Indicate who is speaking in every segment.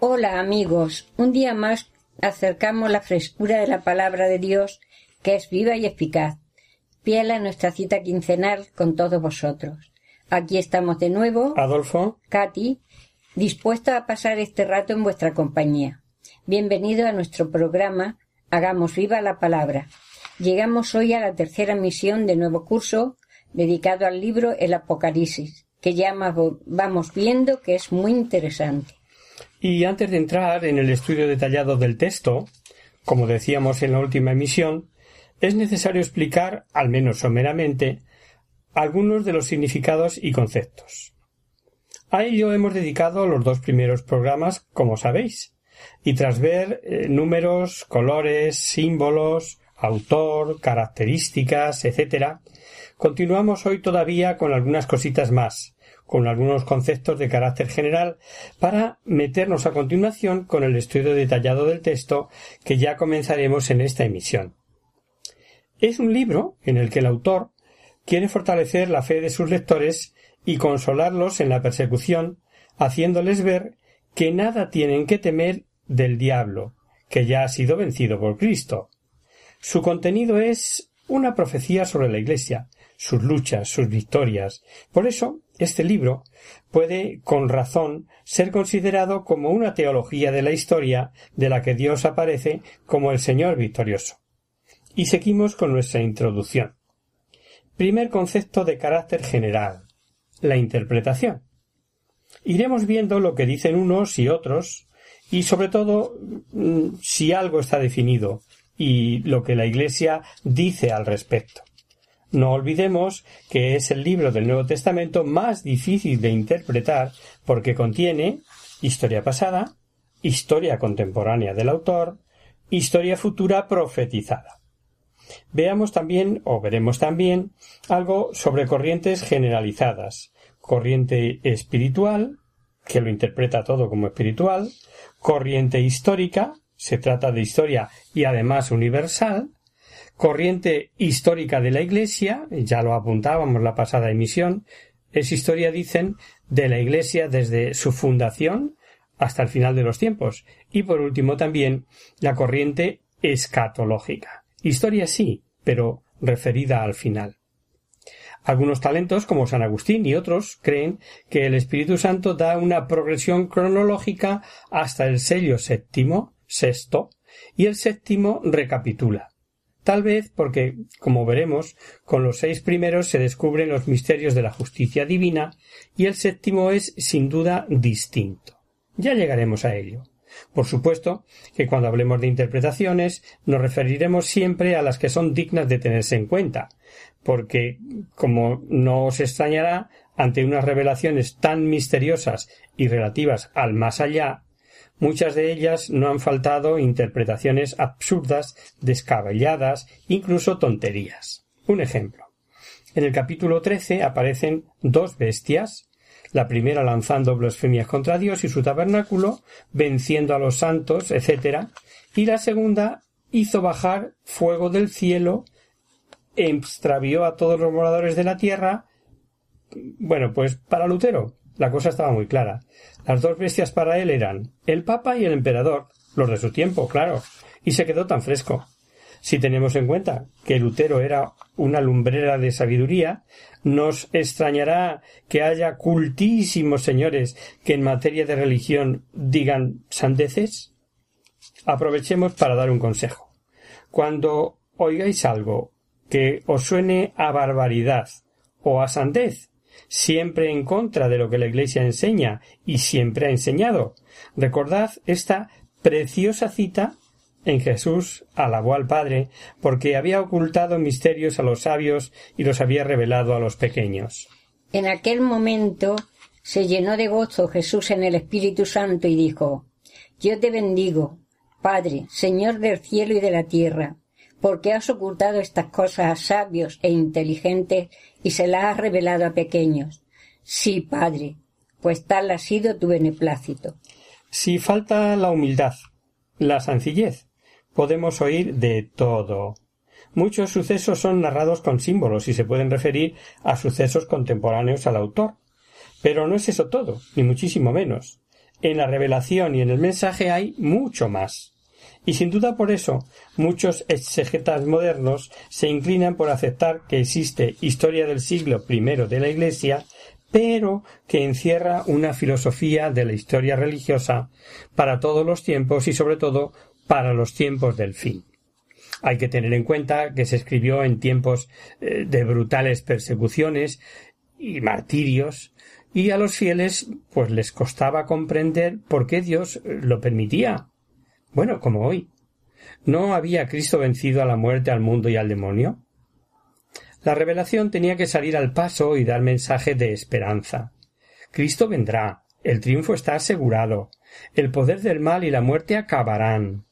Speaker 1: Hola amigos, un día más acercamos la frescura de la palabra de Dios que es viva y eficaz. Fiel a nuestra cita quincenal con todos vosotros. Aquí estamos de nuevo,
Speaker 2: Adolfo,
Speaker 1: Katy, dispuesta a pasar este rato en vuestra compañía. Bienvenido a nuestro programa Hagamos viva la palabra. Llegamos hoy a la tercera misión del nuevo curso dedicado al libro El Apocalipsis, que ya vamos viendo que es muy interesante.
Speaker 2: Y antes de entrar en el estudio detallado del texto, como decíamos en la última emisión, es necesario explicar, al menos someramente, algunos de los significados y conceptos. A ello hemos dedicado los dos primeros programas, como sabéis, y tras ver eh, números, colores, símbolos, autor, características, etc., continuamos hoy todavía con algunas cositas más, con algunos conceptos de carácter general, para meternos a continuación con el estudio detallado del texto que ya comenzaremos en esta emisión. Es un libro en el que el autor quiere fortalecer la fe de sus lectores y consolarlos en la persecución, haciéndoles ver que nada tienen que temer del diablo, que ya ha sido vencido por Cristo. Su contenido es una profecía sobre la Iglesia, sus luchas, sus victorias. Por eso, este libro puede, con razón, ser considerado como una teología de la historia de la que Dios aparece como el Señor victorioso. Y seguimos con nuestra introducción. Primer concepto de carácter general. La interpretación. Iremos viendo lo que dicen unos y otros, y sobre todo mm, si algo está definido y lo que la Iglesia dice al respecto. No olvidemos que es el libro del Nuevo Testamento más difícil de interpretar porque contiene historia pasada, historia contemporánea del autor, historia futura profetizada. Veamos también, o veremos también, algo sobre corrientes generalizadas, corriente espiritual, que lo interpreta todo como espiritual, corriente histórica, se trata de historia y además universal, corriente histórica de la Iglesia, ya lo apuntábamos la pasada emisión, es historia, dicen, de la Iglesia desde su fundación hasta el final de los tiempos, y por último también la corriente escatológica. Historia sí, pero referida al final. Algunos talentos, como San Agustín y otros, creen que el Espíritu Santo da una progresión cronológica hasta el sello séptimo, sexto, y el séptimo recapitula. Tal vez porque, como veremos, con los seis primeros se descubren los misterios de la justicia divina y el séptimo es sin duda distinto. Ya llegaremos a ello. Por supuesto que cuando hablemos de interpretaciones nos referiremos siempre a las que son dignas de tenerse en cuenta, porque, como no os extrañará, ante unas revelaciones tan misteriosas y relativas al más allá, muchas de ellas no han faltado interpretaciones absurdas, descabelladas, incluso tonterías. Un ejemplo. En el capítulo 13 aparecen dos bestias, la primera lanzando blasfemias contra Dios y su tabernáculo, venciendo a los santos, etc., y la segunda hizo bajar fuego del cielo, extravió a todos los moradores de la tierra. Bueno, pues para Lutero la cosa estaba muy clara. Las dos bestias para él eran el Papa y el Emperador, los de su tiempo, claro, y se quedó tan fresco. Si tenemos en cuenta que Lutero era una lumbrera de sabiduría, nos extrañará que haya cultísimos señores que en materia de religión digan sandeces. Aprovechemos para dar un consejo. Cuando oigáis algo que os suene a barbaridad o a sandez, siempre en contra de lo que la Iglesia enseña y siempre ha enseñado. Recordad esta preciosa cita en Jesús alabó al Padre porque había ocultado misterios a los sabios y los había revelado a los pequeños.
Speaker 1: En aquel momento se llenó de gozo Jesús en el Espíritu Santo y dijo Yo te bendigo, Padre, Señor del cielo y de la tierra, porque has ocultado estas cosas a sabios e inteligentes y se las has revelado a pequeños. Sí, Padre, pues tal ha sido tu beneplácito.
Speaker 2: Si falta la humildad, la sencillez, podemos oír de todo. Muchos sucesos son narrados con símbolos y se pueden referir a sucesos contemporáneos al autor. Pero no es eso todo, ni muchísimo menos. En la revelación y en el mensaje hay mucho más. Y sin duda por eso muchos exegetas modernos se inclinan por aceptar que existe historia del siglo I de la Iglesia, pero que encierra una filosofía de la historia religiosa para todos los tiempos y sobre todo para los tiempos del fin. Hay que tener en cuenta que se escribió en tiempos eh, de brutales persecuciones y martirios, y a los fieles pues les costaba comprender por qué Dios lo permitía. Bueno, como hoy. ¿No había Cristo vencido a la muerte, al mundo y al demonio? La revelación tenía que salir al paso y dar mensaje de esperanza. Cristo vendrá, el triunfo está asegurado, el poder del mal y la muerte acabarán.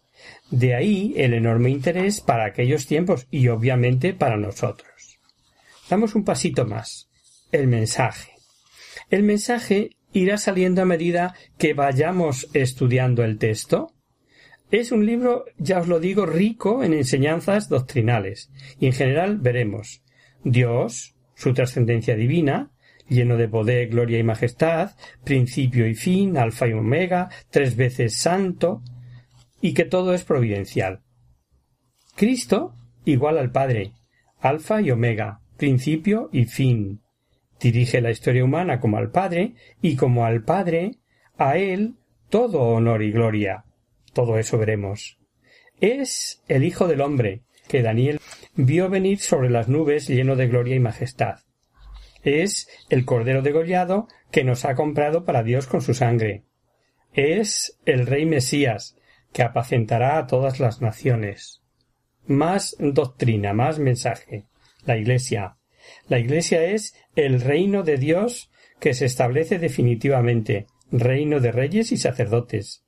Speaker 2: De ahí el enorme interés para aquellos tiempos y obviamente para nosotros. Damos un pasito más. El mensaje. El mensaje irá saliendo a medida que vayamos estudiando el texto. Es un libro, ya os lo digo, rico en enseñanzas doctrinales, y en general veremos Dios, su trascendencia divina, lleno de poder, gloria y majestad, principio y fin, alfa y omega, tres veces santo, y que todo es providencial. Cristo igual al Padre, alfa y omega, principio y fin. Dirige la historia humana como al Padre, y como al Padre, a Él todo honor y gloria. Todo eso veremos. Es el Hijo del Hombre, que Daniel vio venir sobre las nubes lleno de gloria y majestad. Es el Cordero degollado que nos ha comprado para Dios con su sangre. Es el Rey Mesías, que apacentará a todas las naciones. Más doctrina, más mensaje. La Iglesia. La Iglesia es el reino de Dios que se establece definitivamente, reino de reyes y sacerdotes.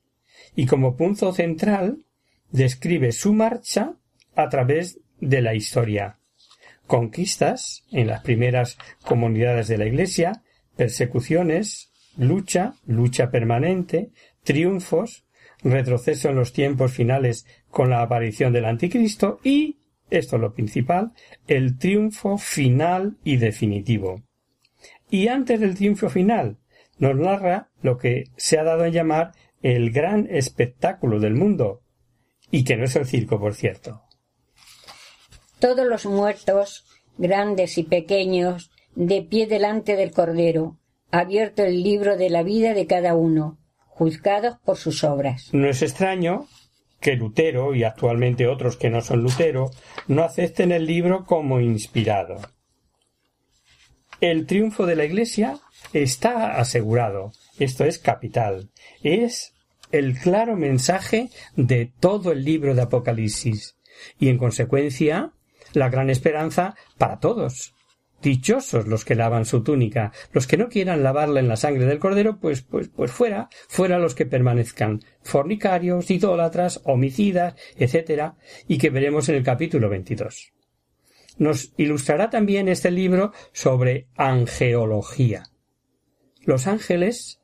Speaker 2: Y como punto central, describe su marcha a través de la historia. Conquistas en las primeras comunidades de la Iglesia, persecuciones, lucha, lucha permanente, triunfos, retroceso en los tiempos finales con la aparición del anticristo y, esto es lo principal, el triunfo final y definitivo. Y antes del triunfo final, nos narra lo que se ha dado a llamar el gran espectáculo del mundo, y que no es el circo, por cierto.
Speaker 1: Todos los muertos, grandes y pequeños, de pie delante del Cordero, abierto el libro de la vida de cada uno, juzgados por sus obras.
Speaker 2: No es extraño que Lutero y actualmente otros que no son Lutero no acepten el libro como inspirado. El triunfo de la Iglesia está asegurado. Esto es capital. Es el claro mensaje de todo el libro de Apocalipsis y en consecuencia la gran esperanza para todos, Dichosos los que lavan su túnica. Los que no quieran lavarla en la sangre del cordero, pues, pues, pues fuera, fuera los que permanezcan fornicarios, idólatras, homicidas, etcétera, y que veremos en el capítulo 22. Nos ilustrará también este libro sobre angeología. Los ángeles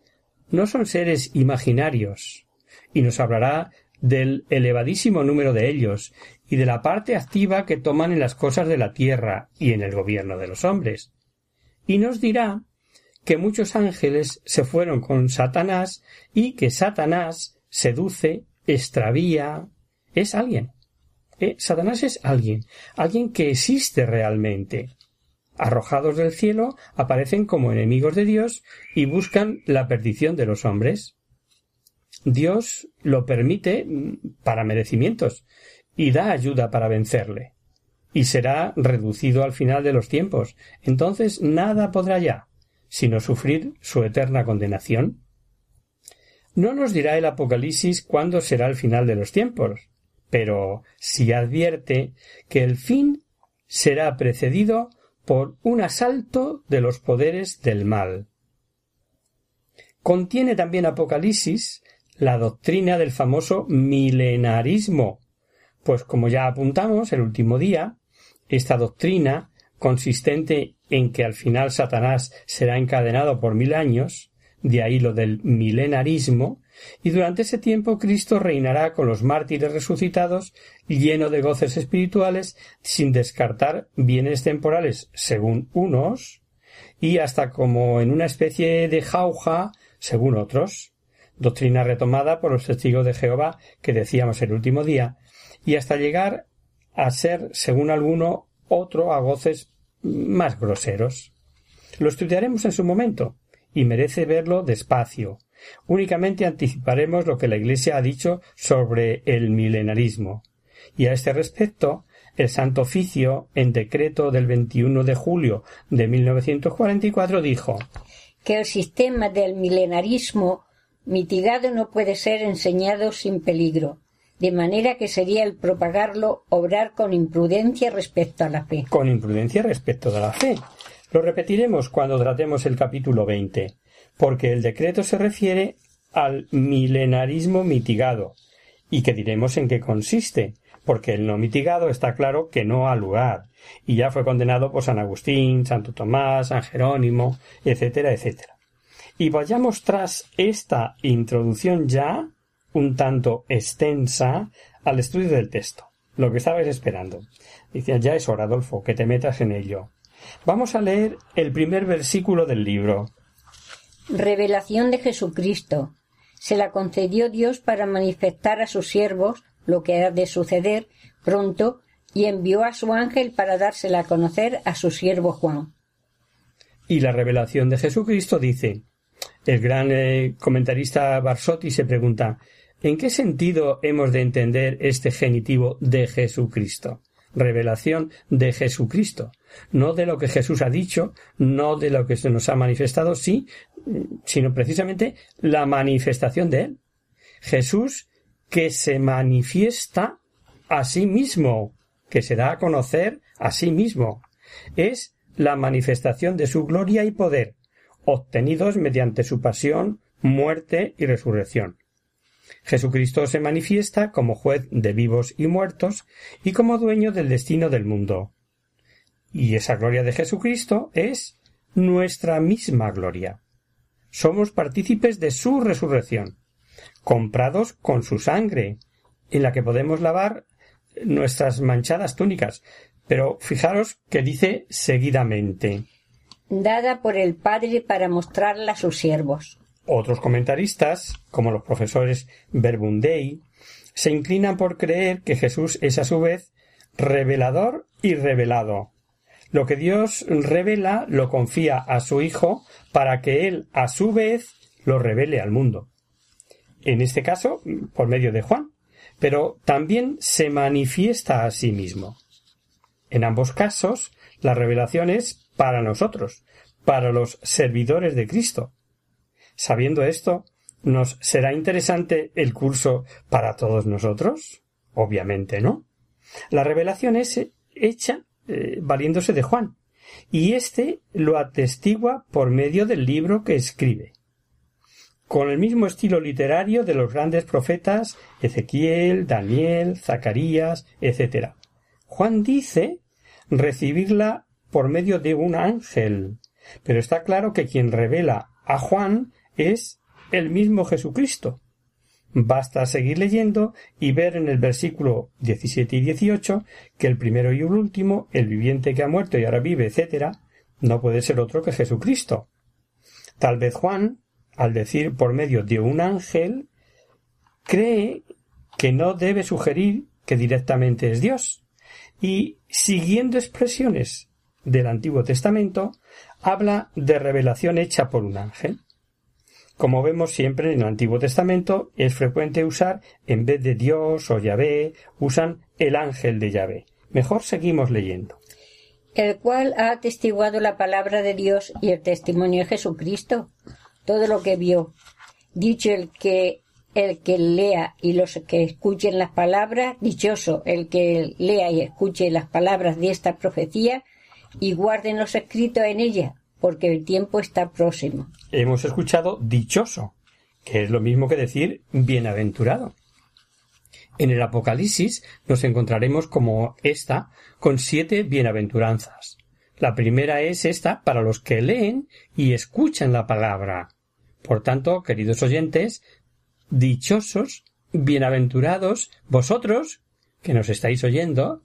Speaker 2: no son seres imaginarios, y nos hablará del elevadísimo número de ellos y de la parte activa que toman en las cosas de la tierra y en el gobierno de los hombres. Y nos dirá que muchos ángeles se fueron con Satanás y que Satanás seduce, extravía, es alguien. Eh, Satanás es alguien, alguien que existe realmente. Arrojados del cielo, aparecen como enemigos de Dios y buscan la perdición de los hombres. Dios lo permite mm, para merecimientos, y da ayuda para vencerle. Y será reducido al final de los tiempos. Entonces nada podrá ya, sino sufrir su eterna condenación. No nos dirá el Apocalipsis cuándo será el final de los tiempos, pero sí advierte que el fin será precedido por un asalto de los poderes del mal. Contiene también Apocalipsis la doctrina del famoso milenarismo, pues como ya apuntamos el último día, esta doctrina, consistente en que al final Satanás será encadenado por mil años, de ahí lo del milenarismo, y durante ese tiempo Cristo reinará con los mártires resucitados, lleno de goces espirituales, sin descartar bienes temporales, según unos, y hasta como en una especie de jauja, según otros, doctrina retomada por los testigos de Jehová que decíamos el último día, y hasta llegar a ser, según alguno, otro a goces más groseros. Lo estudiaremos en su momento, y merece verlo despacio. Únicamente anticiparemos lo que la Iglesia ha dicho sobre el milenarismo. Y a este respecto, el Santo Oficio, en decreto del 21 de julio de 1944, dijo
Speaker 1: que el sistema del milenarismo mitigado no puede ser enseñado sin peligro, de manera que sería el propagarlo obrar con imprudencia respecto a la fe.
Speaker 2: Con imprudencia respecto a la fe. Lo repetiremos cuando tratemos el capítulo 20, porque el decreto se refiere al milenarismo mitigado, y que diremos en qué consiste, porque el no mitigado está claro que no ha lugar, y ya fue condenado por San Agustín, Santo Tomás, San Jerónimo, etcétera, etcétera. Y vayamos tras esta introducción ya un tanto extensa al estudio del texto, lo que estabais esperando. Dice, ya es hora, Adolfo, que te metas en ello. Vamos a leer el primer versículo del libro.
Speaker 1: Revelación de Jesucristo. Se la concedió Dios para manifestar a sus siervos lo que ha de suceder pronto y envió a su ángel para dársela a conocer a su siervo Juan.
Speaker 2: Y la revelación de Jesucristo dice, el gran eh, comentarista Barsotti se pregunta ¿En qué sentido hemos de entender este genitivo de Jesucristo? Revelación de Jesucristo, no de lo que Jesús ha dicho, no de lo que se nos ha manifestado, sí, sino precisamente la manifestación de Él. Jesús que se manifiesta a sí mismo, que se da a conocer a sí mismo. Es la manifestación de su gloria y poder, obtenidos mediante su pasión, muerte y resurrección. Jesucristo se manifiesta como juez de vivos y muertos y como dueño del destino del mundo. Y esa gloria de Jesucristo es nuestra misma gloria. Somos partícipes de su resurrección, comprados con su sangre, en la que podemos lavar nuestras manchadas túnicas. Pero fijaros que dice seguidamente
Speaker 1: dada por el Padre para mostrarla a sus siervos.
Speaker 2: Otros comentaristas, como los profesores Verbundei, se inclinan por creer que Jesús es a su vez revelador y revelado. Lo que Dios revela lo confía a su Hijo para que Él a su vez lo revele al mundo. En este caso, por medio de Juan, pero también se manifiesta a sí mismo. En ambos casos, la revelación es para nosotros, para los servidores de Cristo. Sabiendo esto, ¿nos será interesante el curso para todos nosotros? Obviamente no. La revelación es hecha eh, valiéndose de Juan, y éste lo atestigua por medio del libro que escribe. Con el mismo estilo literario de los grandes profetas Ezequiel, Daniel, Zacarías, etc. Juan dice recibirla por medio de un ángel. Pero está claro que quien revela a Juan es el mismo Jesucristo. Basta seguir leyendo y ver en el versículo 17 y 18 que el primero y el último, el viviente que ha muerto y ahora vive, etc., no puede ser otro que Jesucristo. Tal vez Juan, al decir por medio de un ángel, cree que no debe sugerir que directamente es Dios, y siguiendo expresiones del Antiguo Testamento, habla de revelación hecha por un ángel. Como vemos siempre en el Antiguo Testamento, es frecuente usar, en vez de Dios o Yahvé, usan el ángel de Yahvé. Mejor seguimos leyendo.
Speaker 1: El cual ha atestiguado la palabra de Dios y el testimonio de Jesucristo, todo lo que vio. Dicho el que el que lea y los que escuchen las palabras, dichoso el que lea y escuche las palabras de esta profecía y guarden los escritos en ella, porque el tiempo está próximo.
Speaker 2: Hemos escuchado dichoso, que es lo mismo que decir bienaventurado. En el Apocalipsis nos encontraremos como esta con siete bienaventuranzas. La primera es esta para los que leen y escuchan la palabra. Por tanto, queridos oyentes, dichosos, bienaventurados vosotros que nos estáis oyendo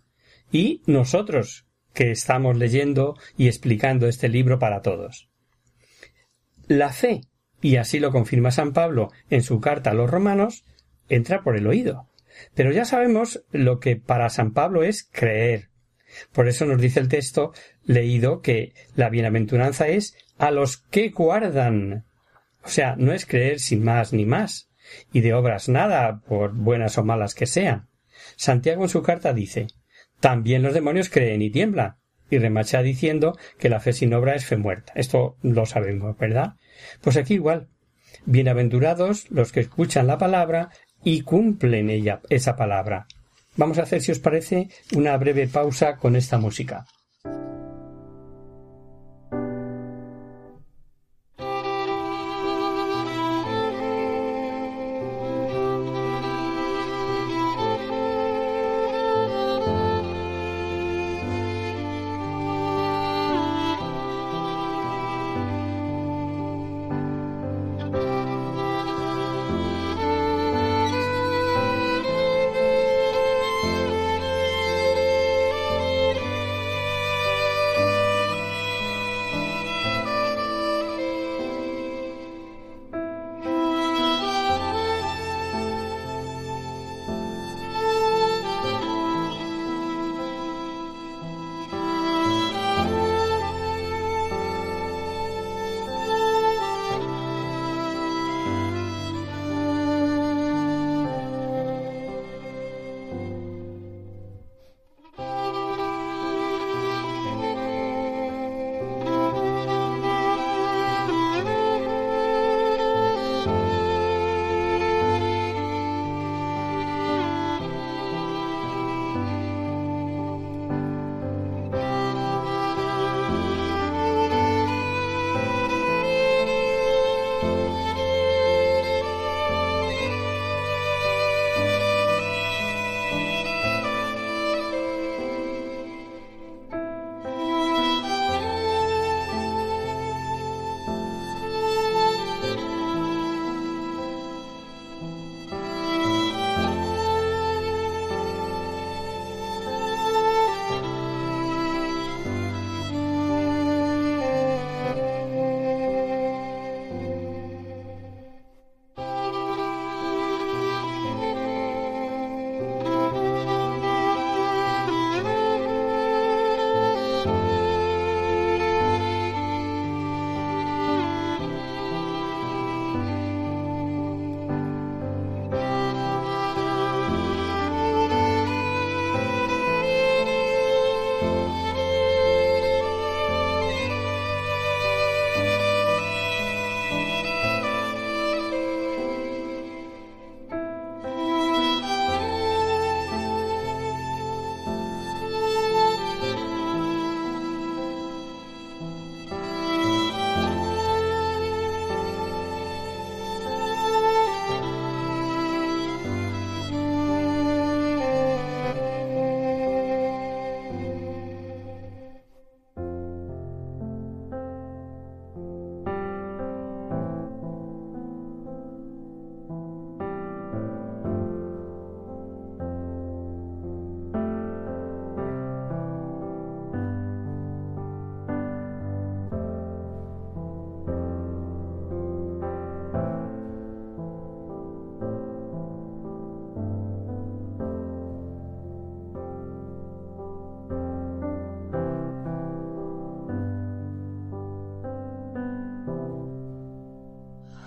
Speaker 2: y nosotros que estamos leyendo y explicando este libro para todos. La fe, y así lo confirma San Pablo en su carta a los romanos, entra por el oído. Pero ya sabemos lo que para San Pablo es creer. Por eso nos dice el texto leído que la bienaventuranza es a los que guardan. O sea, no es creer sin más ni más, y de obras nada, por buenas o malas que sean. Santiago en su carta dice también los demonios creen y tiemblan. Y remacha diciendo que la fe sin obra es fe muerta. Esto lo sabemos, ¿verdad? Pues aquí igual. Bienaventurados los que escuchan la palabra y cumplen ella, esa palabra. Vamos a hacer, si os parece, una breve pausa con esta música.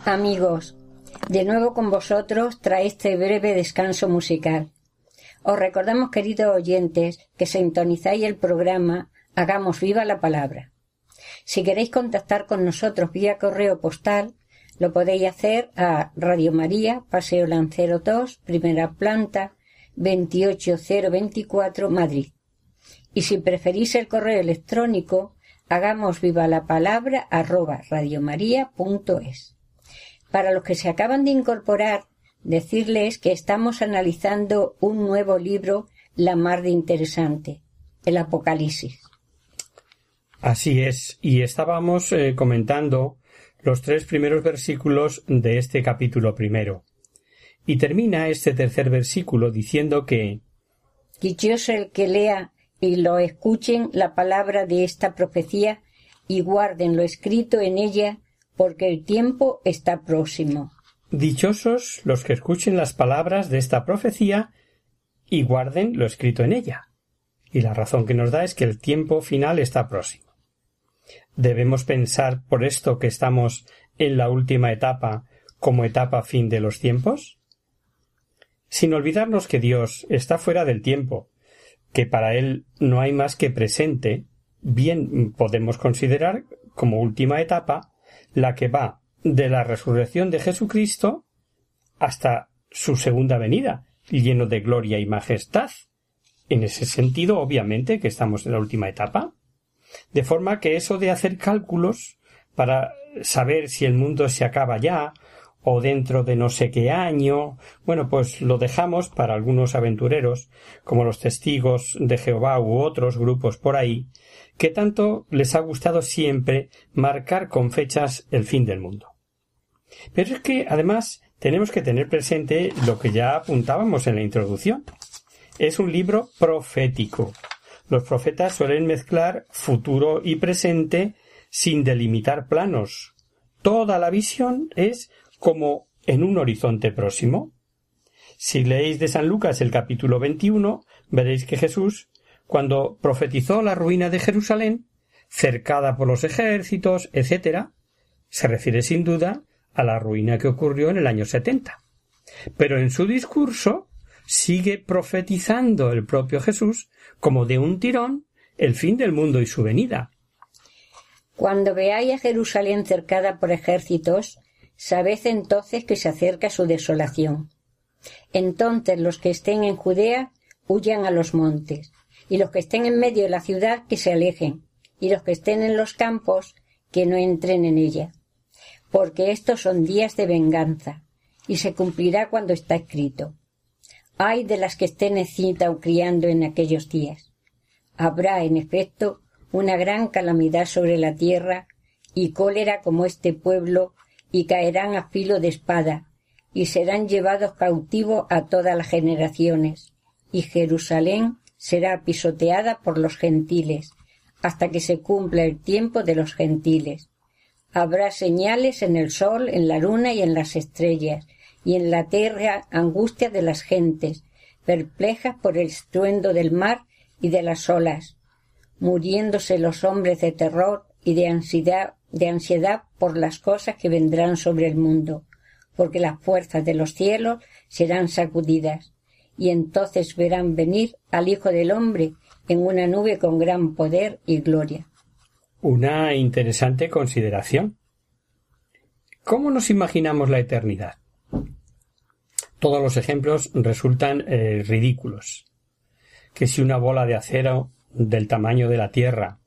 Speaker 1: Amigos, de nuevo con vosotros trae este breve descanso musical. Os recordamos, queridos oyentes, que sintonizáis el programa Hagamos viva la palabra. Si queréis contactar con nosotros vía correo postal, lo podéis hacer a Radio María, Paseo Lancero 2, primera planta, 28024, Madrid. Y si preferís el correo electrónico, hagamos viva la palabra arroba radiomaria.es. Para los que se acaban de incorporar, decirles que estamos analizando un nuevo libro, la mar de interesante, el Apocalipsis.
Speaker 2: Así es, y estábamos eh, comentando los tres primeros versículos de este capítulo primero. Y termina este tercer versículo diciendo que
Speaker 1: Dichoso el que lea y lo escuchen la palabra de esta profecía y guarden lo escrito en ella, porque el tiempo está próximo.
Speaker 2: Dichosos los que escuchen las palabras de esta profecía y guarden lo escrito en ella. Y la razón que nos da es que el tiempo final está próximo. Debemos pensar por esto que estamos en la última etapa como etapa fin de los tiempos? Sin olvidarnos que Dios está fuera del tiempo, que para Él no hay más que presente, bien podemos considerar como última etapa la que va de la resurrección de Jesucristo hasta su segunda venida, lleno de gloria y majestad. En ese sentido, obviamente, que estamos en la última etapa. De forma que eso de hacer cálculos para saber si el mundo se acaba ya o dentro de no sé qué año, bueno, pues lo dejamos para algunos aventureros, como los testigos de Jehová u otros grupos por ahí, que tanto les ha gustado siempre marcar con fechas el fin del mundo. Pero es que, además, tenemos que tener presente lo que ya apuntábamos en la introducción. Es un libro profético, los profetas suelen mezclar futuro y presente sin delimitar planos. Toda la visión es como en un horizonte próximo. Si leéis de San Lucas el capítulo 21, veréis que Jesús, cuando profetizó la ruina de Jerusalén, cercada por los ejércitos, etc., se refiere sin duda a la ruina que ocurrió en el año 70. Pero en su discurso sigue profetizando el propio Jesús como de un tirón el fin del mundo y su venida.
Speaker 1: Cuando veáis a Jerusalén cercada por ejércitos, sabed entonces que se acerca su desolación. Entonces los que estén en Judea huyan a los montes, y los que estén en medio de la ciudad que se alejen, y los que estén en los campos que no entren en ella. Porque estos son días de venganza, y se cumplirá cuando está escrito. Ay de las que estén cita o criando en aquellos días. Habrá, en efecto, una gran calamidad sobre la tierra y cólera como este pueblo, y caerán a filo de espada, y serán llevados cautivos a todas las generaciones, y Jerusalén será pisoteada por los gentiles, hasta que se cumpla el tiempo de los gentiles. Habrá señales en el sol, en la luna y en las estrellas, y en la tierra angustia de las gentes, perplejas por el estruendo del mar y de las olas, muriéndose los hombres de terror y de ansiedad, de ansiedad por las cosas que vendrán sobre el mundo, porque las fuerzas de los cielos serán sacudidas, y entonces verán venir al Hijo del Hombre en una nube con gran poder y gloria.
Speaker 2: Una interesante consideración. ¿Cómo nos imaginamos la eternidad? todos los ejemplos resultan eh, ridículos. Que si una bola de acero del tamaño de la Tierra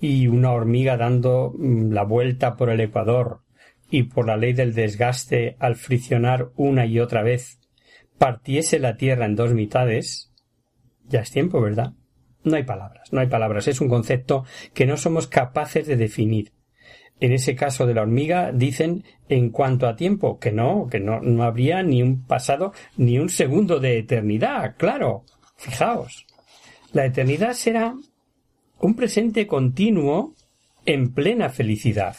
Speaker 2: y una hormiga dando mm, la vuelta por el ecuador y por la ley del desgaste al friccionar una y otra vez partiese la Tierra en dos mitades, ya es tiempo, ¿verdad? No hay palabras, no hay palabras. Es un concepto que no somos capaces de definir. En ese caso de la hormiga dicen en cuanto a tiempo que no, que no, no habría ni un pasado ni un segundo de eternidad, claro. Fijaos. La eternidad será un presente continuo en plena felicidad.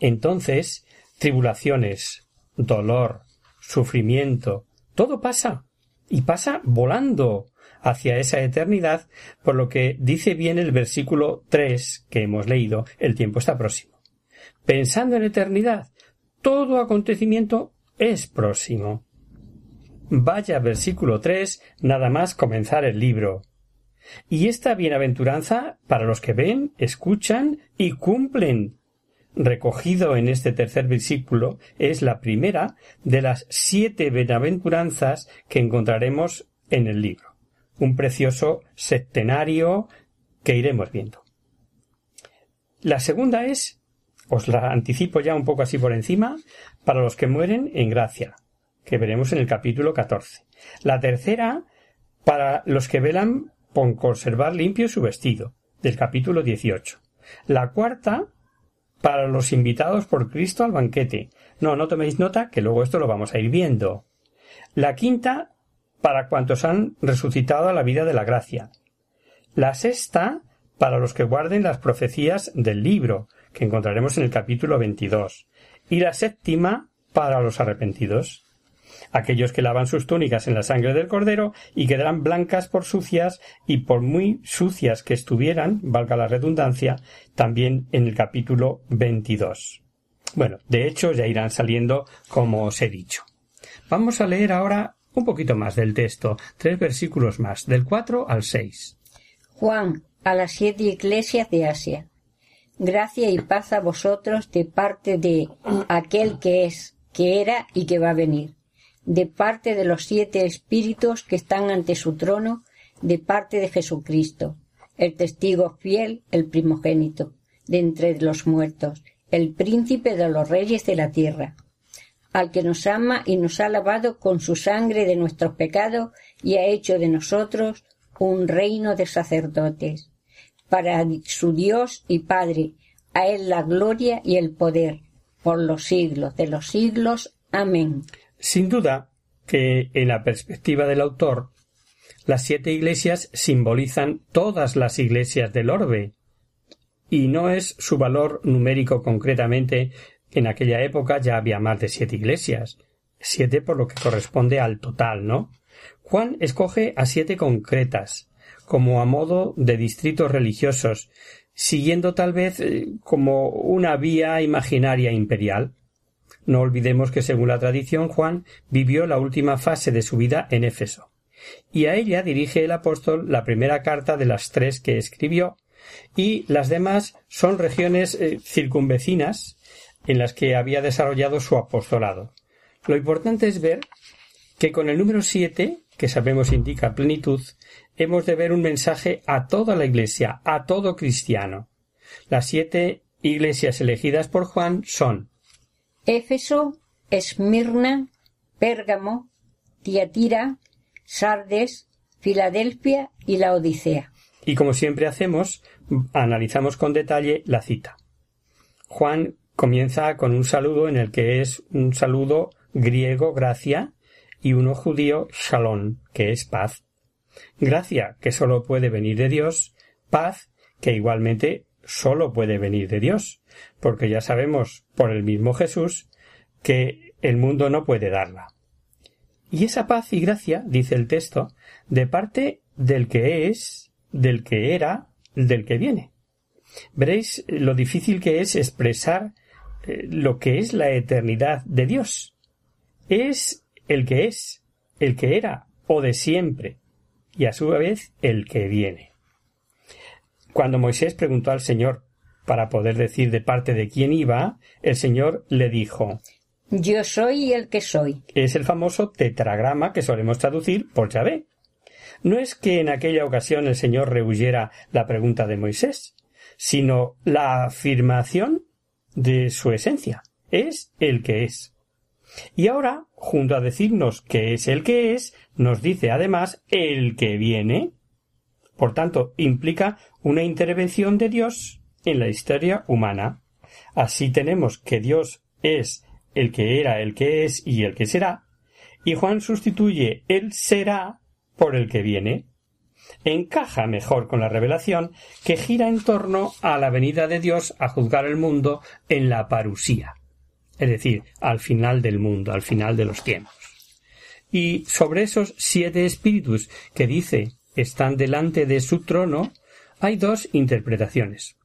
Speaker 2: Entonces, tribulaciones, dolor, sufrimiento, todo pasa y pasa volando hacia esa eternidad, por lo que dice bien el versículo 3 que hemos leído, el tiempo está próximo. Pensando en eternidad, todo acontecimiento es próximo. Vaya versículo 3, nada más comenzar el libro. Y esta bienaventuranza para los que ven, escuchan y cumplen. Recogido en este tercer versículo es la primera de las siete bienaventuranzas que encontraremos en el libro. Un precioso septenario que iremos viendo. La segunda es, os la anticipo ya un poco así por encima, para los que mueren en gracia, que veremos en el capítulo 14. La tercera, para los que velan por conservar limpio su vestido, del capítulo 18. La cuarta, para los invitados por Cristo al banquete. No, no toméis nota, que luego esto lo vamos a ir viendo. La quinta, para cuantos han resucitado a la vida de la gracia. La sexta, para los que guarden las profecías del libro, que encontraremos en el capítulo 22. Y la séptima, para los arrepentidos aquellos que lavan sus túnicas en la sangre del cordero y quedarán blancas por sucias y por muy sucias que estuvieran, valga la redundancia, también en el capítulo 22. Bueno, de hecho ya irán saliendo como os he dicho. Vamos a leer ahora un poquito más del texto, tres versículos más, del 4 al 6.
Speaker 1: Juan, a las siete iglesias de Asia. Gracia y paz a vosotros de parte de aquel que es, que era y que va a venir de parte de los siete espíritus que están ante su trono, de parte de Jesucristo, el testigo fiel, el primogénito, de entre los muertos, el príncipe de los reyes de la tierra, al que nos ama y nos ha lavado con su sangre de nuestros pecados y ha hecho de nosotros un reino de sacerdotes, para su Dios y Padre, a él la gloria y el poder, por los siglos de los siglos. Amén.
Speaker 2: Sin duda que en la perspectiva del autor, las siete iglesias simbolizan todas las iglesias del orbe, y no es su valor numérico concretamente en aquella época ya había más de siete iglesias, siete por lo que corresponde al total, ¿no? Juan escoge a siete concretas, como a modo de distritos religiosos, siguiendo tal vez eh, como una vía imaginaria imperial. No olvidemos que según la tradición Juan vivió la última fase de su vida en Éfeso. Y a ella dirige el apóstol la primera carta de las tres que escribió, y las demás son regiones eh, circunvecinas en las que había desarrollado su apostolado. Lo importante es ver que con el número siete, que sabemos indica plenitud, hemos de ver un mensaje a toda la Iglesia, a todo cristiano. Las siete iglesias elegidas por Juan son
Speaker 1: Éfeso, Esmirna, Pérgamo, Tiatira, Sardes, Filadelfia y la Odisea.
Speaker 2: Y como siempre hacemos, analizamos con detalle la cita. Juan comienza con un saludo en el que es un saludo griego gracia y uno judío shalom, que es paz. Gracia, que sólo puede venir de Dios, paz, que igualmente sólo puede venir de Dios porque ya sabemos por el mismo Jesús que el mundo no puede darla. Y esa paz y gracia, dice el texto, de parte del que es, del que era, del que viene. Veréis lo difícil que es expresar eh, lo que es la eternidad de Dios. Es el que es, el que era o de siempre, y a su vez el que viene. Cuando Moisés preguntó al Señor para poder decir de parte de quién iba, el Señor le dijo
Speaker 1: Yo soy el que soy.
Speaker 2: Es el famoso tetragrama que solemos traducir por Yahvé. No es que en aquella ocasión el Señor rehuyera la pregunta de Moisés, sino la afirmación de su esencia. Es el que es. Y ahora, junto a decirnos que es el que es, nos dice además el que viene. Por tanto, implica una intervención de Dios en la historia humana. Así tenemos que Dios es el que era, el que es y el que será, y Juan sustituye el será por el que viene. Encaja mejor con la revelación que gira en torno a la venida de Dios a juzgar el mundo en la parusía, es decir, al final del mundo, al final de los tiempos. Y sobre esos siete espíritus que dice están delante de su trono, hay dos interpretaciones.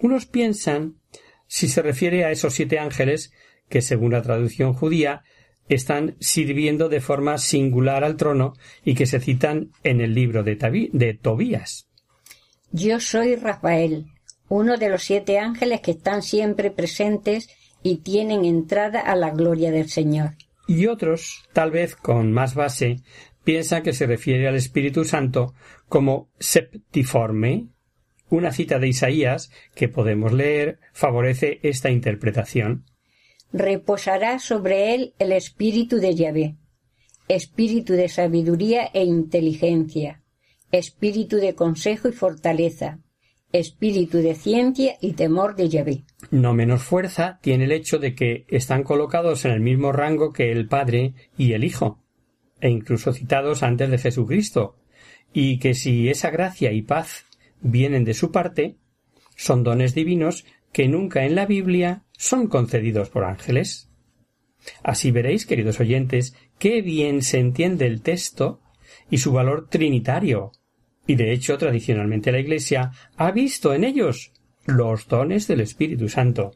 Speaker 2: Unos piensan, si se refiere a esos siete ángeles, que según la traducción judía están sirviendo de forma singular al trono y que se citan en el libro de, de Tobías.
Speaker 1: Yo soy Rafael, uno de los siete ángeles que están siempre presentes y tienen entrada a la gloria del Señor.
Speaker 2: Y otros, tal vez con más base, piensan que se refiere al Espíritu Santo como septiforme. Una cita de Isaías que podemos leer favorece esta interpretación.
Speaker 1: Reposará sobre él el espíritu de Yahvé, espíritu de sabiduría e inteligencia, espíritu de consejo y fortaleza, espíritu de ciencia y temor de Yahvé.
Speaker 2: No menos fuerza tiene el hecho de que están colocados en el mismo rango que el Padre y el Hijo, e incluso citados antes de Jesucristo, y que si esa gracia y paz vienen de su parte, son dones divinos que nunca en la Biblia son concedidos por ángeles. Así veréis, queridos oyentes, qué bien se entiende el texto y su valor trinitario, y de hecho, tradicionalmente la Iglesia ha visto en ellos los dones del Espíritu Santo.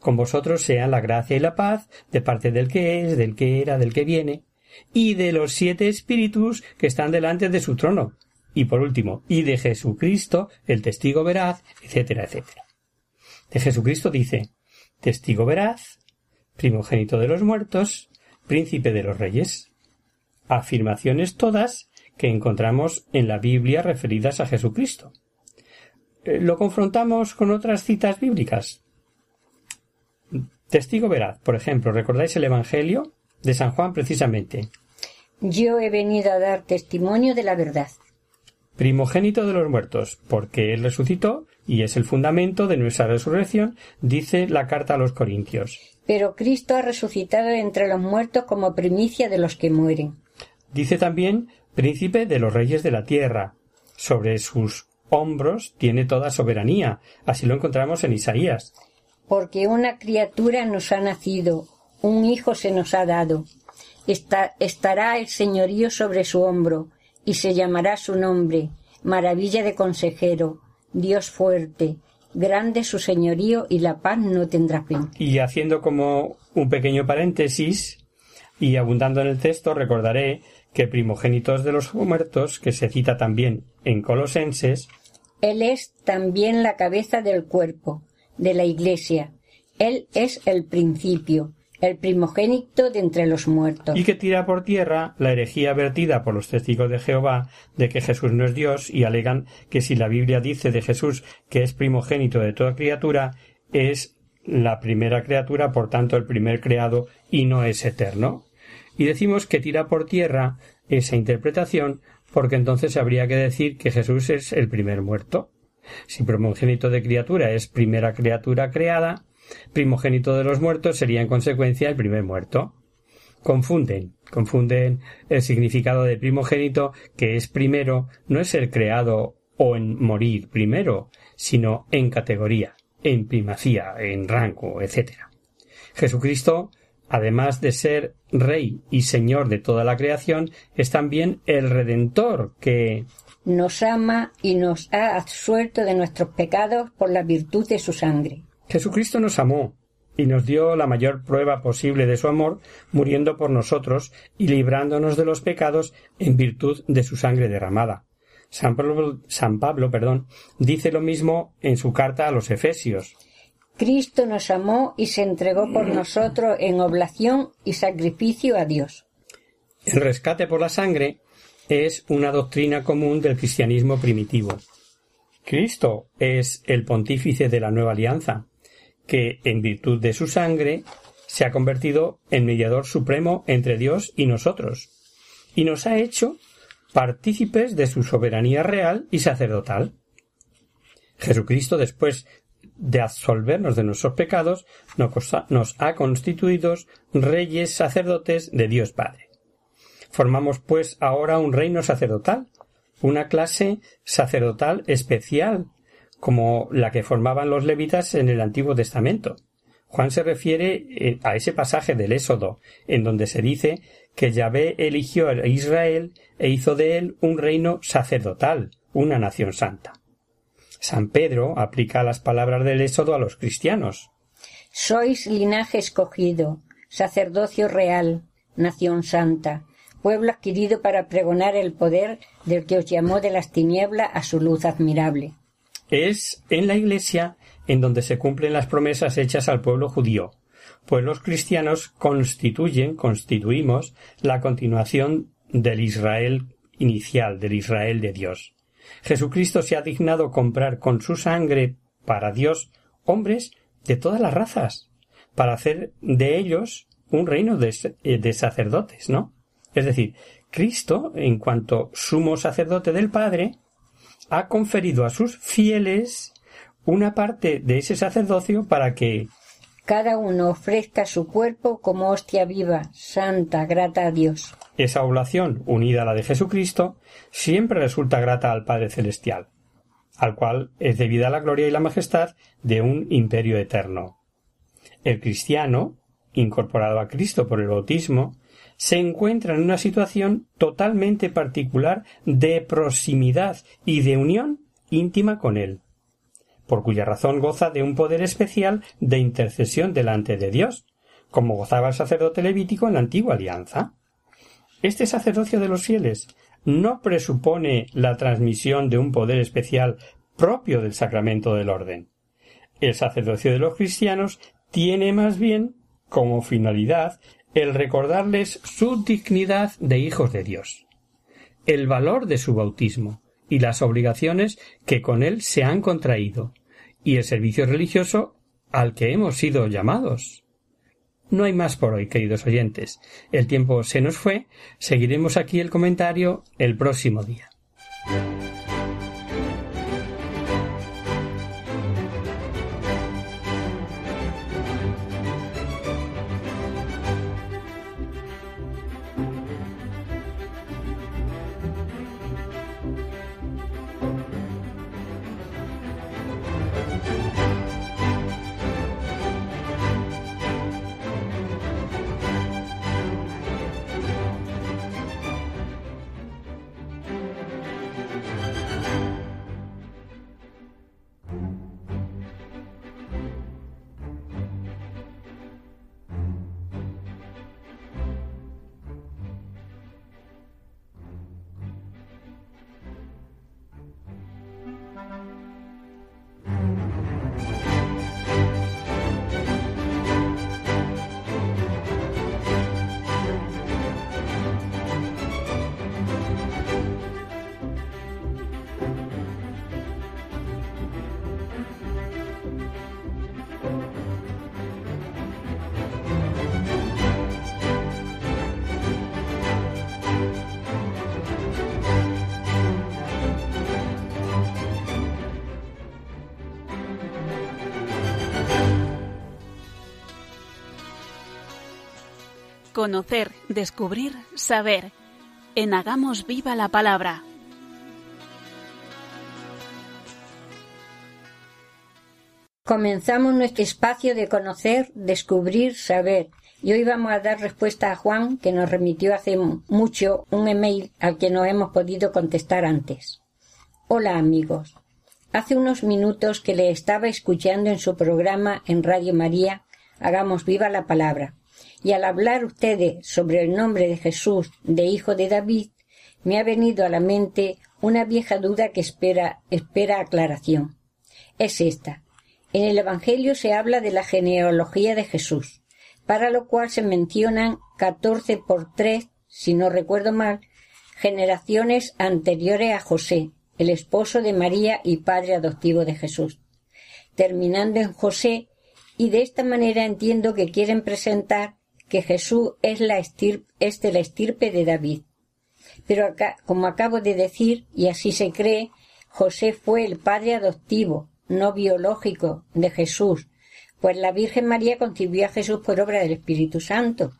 Speaker 2: Con vosotros sean la gracia y la paz de parte del que es, del que era, del que viene, y de los siete espíritus que están delante de su trono, y por último, y de Jesucristo, el testigo veraz, etcétera, etcétera. De Jesucristo dice, testigo veraz, primogénito de los muertos, príncipe de los reyes. Afirmaciones todas que encontramos en la Biblia referidas a Jesucristo. Eh, lo confrontamos con otras citas bíblicas. Testigo veraz, por ejemplo, ¿recordáis el Evangelio de San Juan precisamente?
Speaker 1: Yo he venido a dar testimonio de la verdad.
Speaker 2: Primogénito de los muertos, porque Él resucitó y es el fundamento de nuestra resurrección, dice la carta a los Corintios.
Speaker 1: Pero Cristo ha resucitado entre los muertos como primicia de los que mueren.
Speaker 2: Dice también príncipe de los reyes de la tierra. Sobre sus hombros tiene toda soberanía. Así lo encontramos en Isaías.
Speaker 1: Porque una criatura nos ha nacido, un hijo se nos ha dado. estará el señorío sobre su hombro, y se llamará su nombre, maravilla de consejero, Dios fuerte, grande su señorío y la paz no tendrá fin.
Speaker 2: Y haciendo como un pequeño paréntesis y abundando en el texto, recordaré que primogénitos de los muertos, que se cita también en Colosenses,
Speaker 1: Él es también la cabeza del cuerpo, de la Iglesia. Él es el principio, el primogénito de entre los muertos.
Speaker 2: Y que tira por tierra la herejía vertida por los testigos de Jehová de que Jesús no es Dios y alegan que si la Biblia dice de Jesús que es primogénito de toda criatura, es la primera criatura, por tanto el primer creado y no es eterno. Y decimos que tira por tierra esa interpretación porque entonces habría que decir que Jesús es el primer muerto. Si primogénito de criatura es primera criatura creada, primogénito de los muertos sería en consecuencia el primer muerto. Confunden, confunden el significado de primogénito, que es primero, no es ser creado o en morir primero, sino en categoría, en primacía, en rango, etc. Jesucristo además de ser Rey y Señor de toda la creación, es también el Redentor que
Speaker 1: nos ama y nos ha absuelto de nuestros pecados por la virtud de su sangre.
Speaker 2: Jesucristo nos amó y nos dio la mayor prueba posible de su amor, muriendo por nosotros y librándonos de los pecados en virtud de su sangre derramada. San Pablo, San Pablo perdón, dice lo mismo en su carta a los Efesios.
Speaker 1: Cristo nos amó y se entregó por nosotros en oblación y sacrificio a Dios.
Speaker 2: El rescate por la sangre es una doctrina común del cristianismo primitivo. Cristo es el pontífice de la nueva alianza, que, en virtud de su sangre, se ha convertido en mediador supremo entre Dios y nosotros, y nos ha hecho partícipes de su soberanía real y sacerdotal. Jesucristo, después de absolvernos de nuestros pecados, nos ha constituido reyes sacerdotes de Dios Padre. Formamos pues ahora un reino sacerdotal, una clase sacerdotal especial, como la que formaban los levitas en el Antiguo Testamento. Juan se refiere eh, a ese pasaje del Éxodo, en donde se dice que Yahvé eligió a Israel e hizo de él un reino sacerdotal, una nación santa. San Pedro aplica las palabras del Éxodo a los cristianos.
Speaker 1: Sois linaje escogido, sacerdocio real, nación santa, pueblo adquirido para pregonar el poder del que os llamó de las tinieblas a su luz admirable.
Speaker 2: Es en la Iglesia en donde se cumplen las promesas hechas al pueblo judío, pues los cristianos constituyen, constituimos, la continuación del Israel inicial, del Israel de Dios. Jesucristo se ha dignado comprar con su sangre para Dios hombres de todas las razas, para hacer de ellos un reino de, de sacerdotes, ¿no? Es decir, Cristo, en cuanto sumo sacerdote del Padre, ha conferido a sus fieles una parte de ese sacerdocio para que
Speaker 1: cada uno ofrezca su cuerpo como hostia viva, santa, grata a Dios.
Speaker 2: Esa oblación, unida a la de Jesucristo, siempre resulta grata al Padre Celestial, al cual es debida la gloria y la majestad de un imperio eterno. El cristiano, incorporado a Cristo por el bautismo, se encuentra en una situación totalmente particular de proximidad y de unión íntima con Él por cuya razón goza de un poder especial de intercesión delante de Dios, como gozaba el sacerdote levítico en la antigua alianza. Este sacerdocio de los fieles no presupone la transmisión de un poder especial propio del sacramento del orden. El sacerdocio de los cristianos tiene más bien como finalidad el recordarles su dignidad de hijos de Dios, el valor de su bautismo, y las obligaciones que con él se han contraído, y el servicio religioso al que hemos sido llamados. No hay más por hoy, queridos oyentes. El tiempo se nos fue. Seguiremos aquí el comentario el próximo día.
Speaker 3: Conocer, descubrir, saber. En Hagamos Viva la Palabra.
Speaker 1: Comenzamos nuestro espacio de conocer, descubrir, saber. Y hoy vamos a dar respuesta a Juan, que nos remitió hace mucho un email al que no hemos podido contestar antes. Hola amigos. Hace unos minutos que le estaba escuchando en su programa en Radio María, Hagamos Viva la Palabra y al hablar ustedes sobre el nombre de Jesús, de hijo de David, me ha venido a la mente una vieja duda que espera, espera aclaración. Es esta. En el Evangelio se habla de la genealogía de Jesús, para lo cual se mencionan catorce por tres, si no recuerdo mal, generaciones anteriores a José, el esposo de María y padre adoptivo de Jesús, terminando en José, y de esta manera entiendo que quieren presentar que Jesús es, la es de la estirpe de David. Pero acá, como acabo de decir, y así se cree, José fue el padre adoptivo, no biológico, de Jesús, pues la Virgen María concibió a Jesús por obra del Espíritu Santo.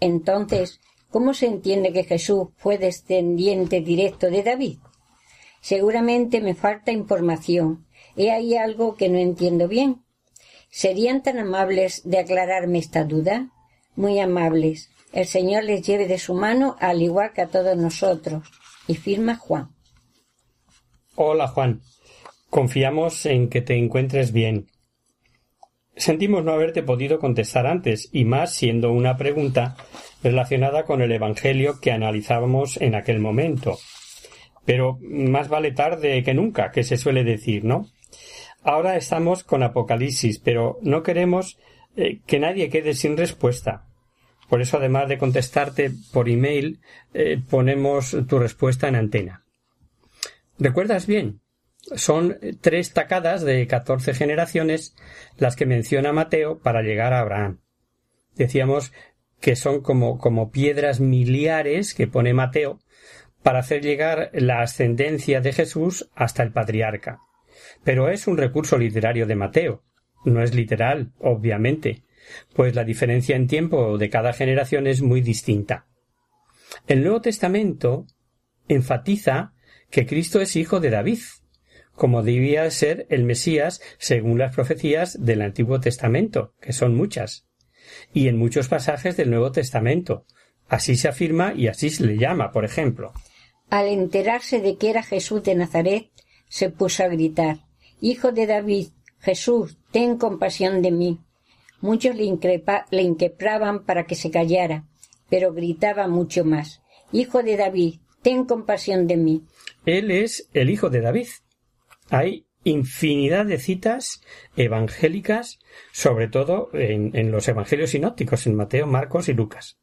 Speaker 1: Entonces, ¿cómo se entiende que Jesús fue descendiente directo de David? Seguramente me falta información. He ahí algo que no entiendo bien. ¿Serían tan amables de aclararme esta duda? Muy amables. El Señor les lleve de su mano al igual que a todos nosotros. Y firma Juan.
Speaker 2: Hola Juan. Confiamos en que te encuentres bien. sentimos no haberte podido contestar antes, y más siendo una pregunta relacionada con el Evangelio que analizábamos en aquel momento. Pero más vale tarde que nunca, que se suele decir, ¿no? Ahora estamos con Apocalipsis, pero no queremos eh, que nadie quede sin respuesta. Por eso, además de contestarte por email, eh, ponemos tu respuesta en antena. ¿Recuerdas bien? Son tres tacadas de catorce generaciones las que menciona Mateo para llegar a Abraham. Decíamos que son como, como piedras miliares que pone Mateo para hacer llegar la ascendencia de Jesús hasta el patriarca. Pero es un recurso literario de Mateo. No es literal, obviamente, pues la diferencia en tiempo de cada generación es muy distinta. El Nuevo Testamento enfatiza que Cristo es hijo de David, como debía ser el Mesías según las profecías del Antiguo Testamento, que son muchas, y en muchos pasajes del Nuevo Testamento. Así se afirma y así se le llama, por ejemplo.
Speaker 1: Al enterarse de que era Jesús de Nazaret, se puso a gritar Hijo de David, Jesús, ten compasión de mí. Muchos le, increpa, para que se callara, pero gritaba mucho más Hijo de David, ten compasión de mí.
Speaker 2: Él es el hijo de David. Hay infinidad de citas evangélicas, sobre todo en, en, los evangelios sinópticos, en Mateo, Marcos y Lucas.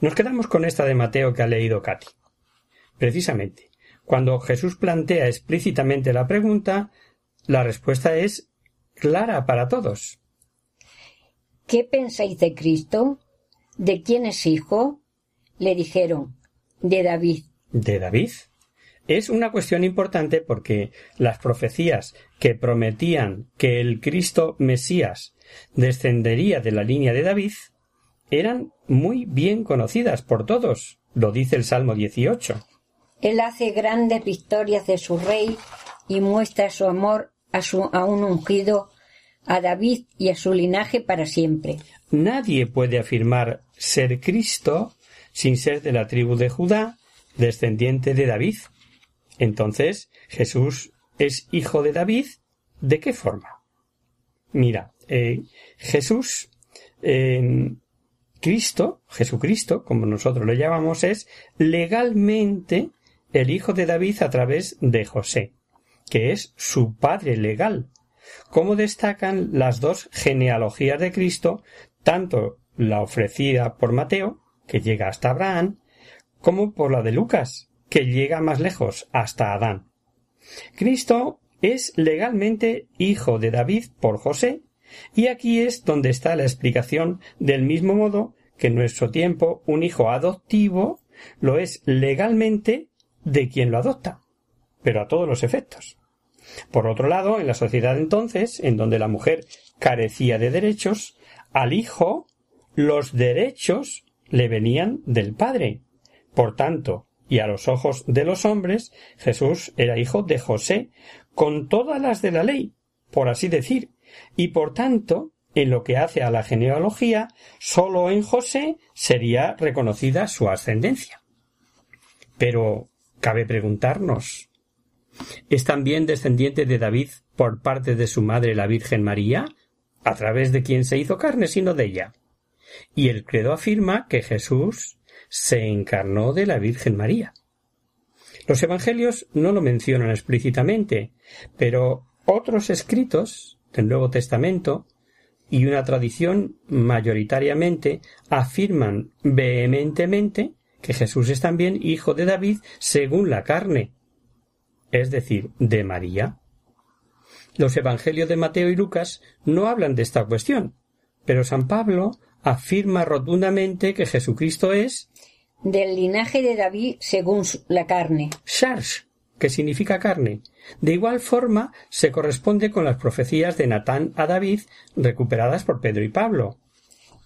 Speaker 2: Nos quedamos con esta de Mateo que ha leído Katy. Precisamente, cuando Jesús plantea explícitamente la pregunta, la respuesta es clara para todos.
Speaker 1: ¿Qué pensáis de Cristo? ¿De quién es hijo? Le dijeron, de David.
Speaker 2: ¿De David? Es una cuestión importante porque las profecías que prometían que el Cristo Mesías descendería de la línea de David eran muy bien conocidas por todos, lo dice el Salmo 18.
Speaker 1: Él hace grandes victorias de su rey y muestra su amor a, su, a un ungido, a David y a su linaje para siempre.
Speaker 2: Nadie puede afirmar ser Cristo sin ser de la tribu de Judá, descendiente de David. Entonces, Jesús es hijo de David. ¿De qué forma? Mira, eh, Jesús, Cristo, Jesucristo, como nosotros lo llamamos, es legalmente el hijo de David a través de José, que es su padre legal, como destacan las dos genealogías de Cristo, tanto la ofrecida por Mateo, que llega hasta Abraham, como por la de Lucas, que llega más lejos, hasta Adán. Cristo es legalmente hijo de David por José, y aquí es donde está la explicación del mismo modo que en nuestro tiempo un hijo adoptivo lo es legalmente de quien lo adopta, pero a todos los efectos. Por otro lado, en la sociedad entonces, en donde la mujer carecía de derechos, al hijo los derechos le venían del padre. Por tanto, y a los ojos de los hombres, Jesús era hijo de José, con todas las de la ley, por así decir, y por tanto, en lo que hace a la genealogía, sólo en José sería reconocida su ascendencia. Pero cabe preguntarnos ¿Es también descendiente de David por parte de su madre la Virgen María, a través de quien se hizo carne, sino de ella? Y el credo afirma que Jesús se encarnó de la Virgen María. Los evangelios no lo mencionan explícitamente, pero otros escritos del Nuevo Testamento y una tradición mayoritariamente afirman vehementemente que Jesús es también hijo de David según la carne, es decir, de María. Los evangelios de Mateo y Lucas no hablan de esta cuestión, pero San Pablo afirma rotundamente que Jesucristo es
Speaker 1: del linaje de David según la carne.
Speaker 2: Sharsh, que significa carne. De igual forma se corresponde con las profecías de Natán a David recuperadas por Pedro y Pablo.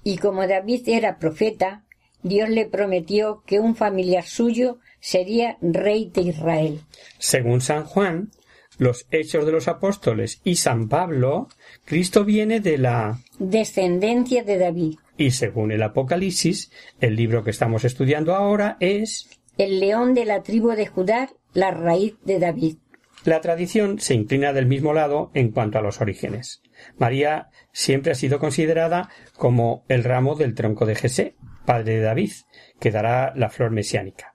Speaker 1: Y como David era profeta, Dios le prometió que un familiar suyo sería rey de Israel.
Speaker 2: Según San Juan, los Hechos de los Apóstoles y San Pablo, Cristo viene de la
Speaker 1: descendencia de David.
Speaker 2: Y según el Apocalipsis, el libro que estamos estudiando ahora es
Speaker 1: el león de la tribu de Judá, la raíz de David.
Speaker 2: La tradición se inclina del mismo lado en cuanto a los orígenes. María siempre ha sido considerada como el ramo del tronco de Jesé, padre de David, que dará la flor mesiánica.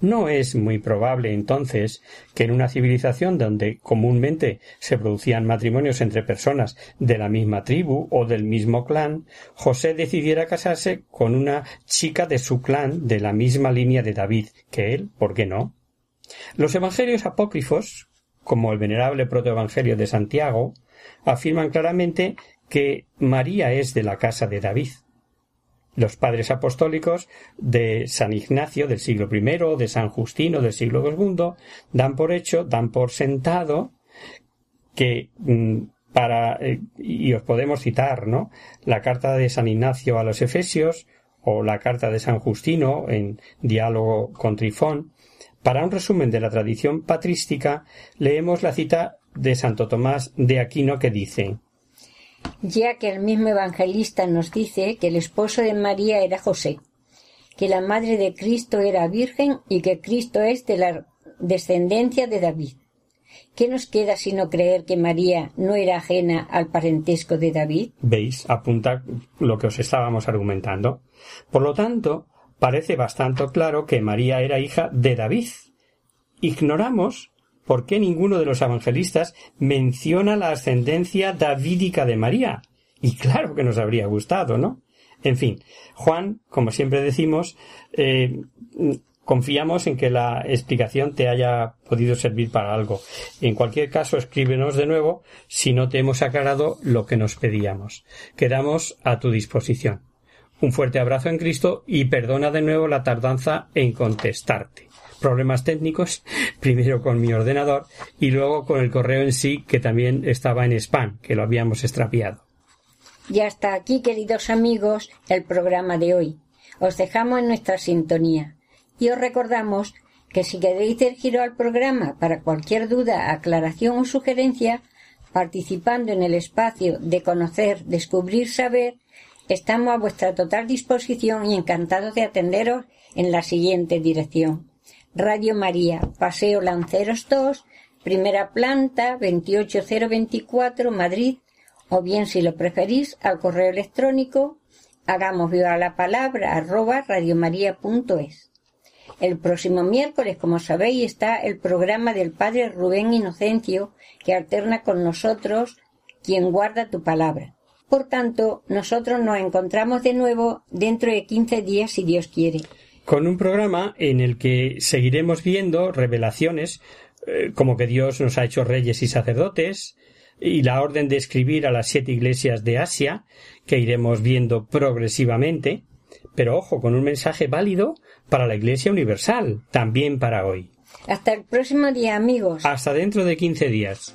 Speaker 2: No es muy probable entonces que en una civilización donde comúnmente se producían matrimonios entre personas de la misma tribu o del mismo clan, José decidiera casarse con una chica de su clan de la misma línea de David que él, ¿por qué no? Los evangelios apócrifos, como el venerable protoevangelio de Santiago, afirman claramente que María es de la casa de David. Los padres apostólicos de San Ignacio del siglo I, de San Justino del siglo II, dan por hecho, dan por sentado que mm, para, eh, y os podemos citar, ¿no? La carta de San Ignacio a los Efesios o la carta de San Justino en diálogo con Trifón, para un resumen de la tradición patrística, leemos la cita de Santo Tomás de Aquino que dice
Speaker 1: ya que el mismo evangelista nos dice que el esposo de María era José, que la madre de Cristo era virgen y que Cristo es de la descendencia de David. ¿Qué nos queda sino creer que María no era ajena al parentesco de David?
Speaker 2: Veis, apunta lo que os estábamos argumentando. Por lo tanto, parece bastante claro que María era hija de David. Ignoramos por qué ninguno de los evangelistas menciona la ascendencia davídica de María. Y claro que nos habría gustado, ¿no? En fin, Juan, como siempre decimos, eh, confiamos en que la explicación te haya podido servir para algo. En cualquier caso, escríbenos de nuevo si no te hemos aclarado lo que nos pedíamos. Quedamos a tu disposición. Un fuerte abrazo en Cristo y perdona de nuevo la tardanza en contestarte. Problemas técnicos, primero con mi ordenador y luego con el correo en sí que también estaba en spam, que lo habíamos extrapiado.
Speaker 1: Y hasta aquí, queridos amigos, el programa de hoy. Os dejamos en nuestra sintonía y os recordamos que si queréis dar giro al programa para cualquier duda, aclaración o sugerencia, participando en el espacio de conocer, descubrir, saber, Estamos a vuestra total disposición y encantados de atenderos en la siguiente dirección. Radio María, Paseo Lanceros 2, primera planta, 28024, Madrid, o bien si lo preferís, al correo electrónico, hagamos viva la palabra, arroba radiomaria.es. El próximo miércoles, como sabéis, está el programa del Padre Rubén Inocencio, que alterna con nosotros quien guarda tu palabra. Por tanto, nosotros nos encontramos de nuevo dentro de 15 días, si Dios quiere.
Speaker 2: Con un programa en el que seguiremos viendo revelaciones eh, como que Dios nos ha hecho reyes y sacerdotes, y la orden de escribir a las siete iglesias de Asia, que iremos viendo progresivamente, pero ojo, con un mensaje válido para la Iglesia Universal, también para hoy.
Speaker 1: Hasta el próximo día, amigos.
Speaker 2: Hasta dentro de 15 días.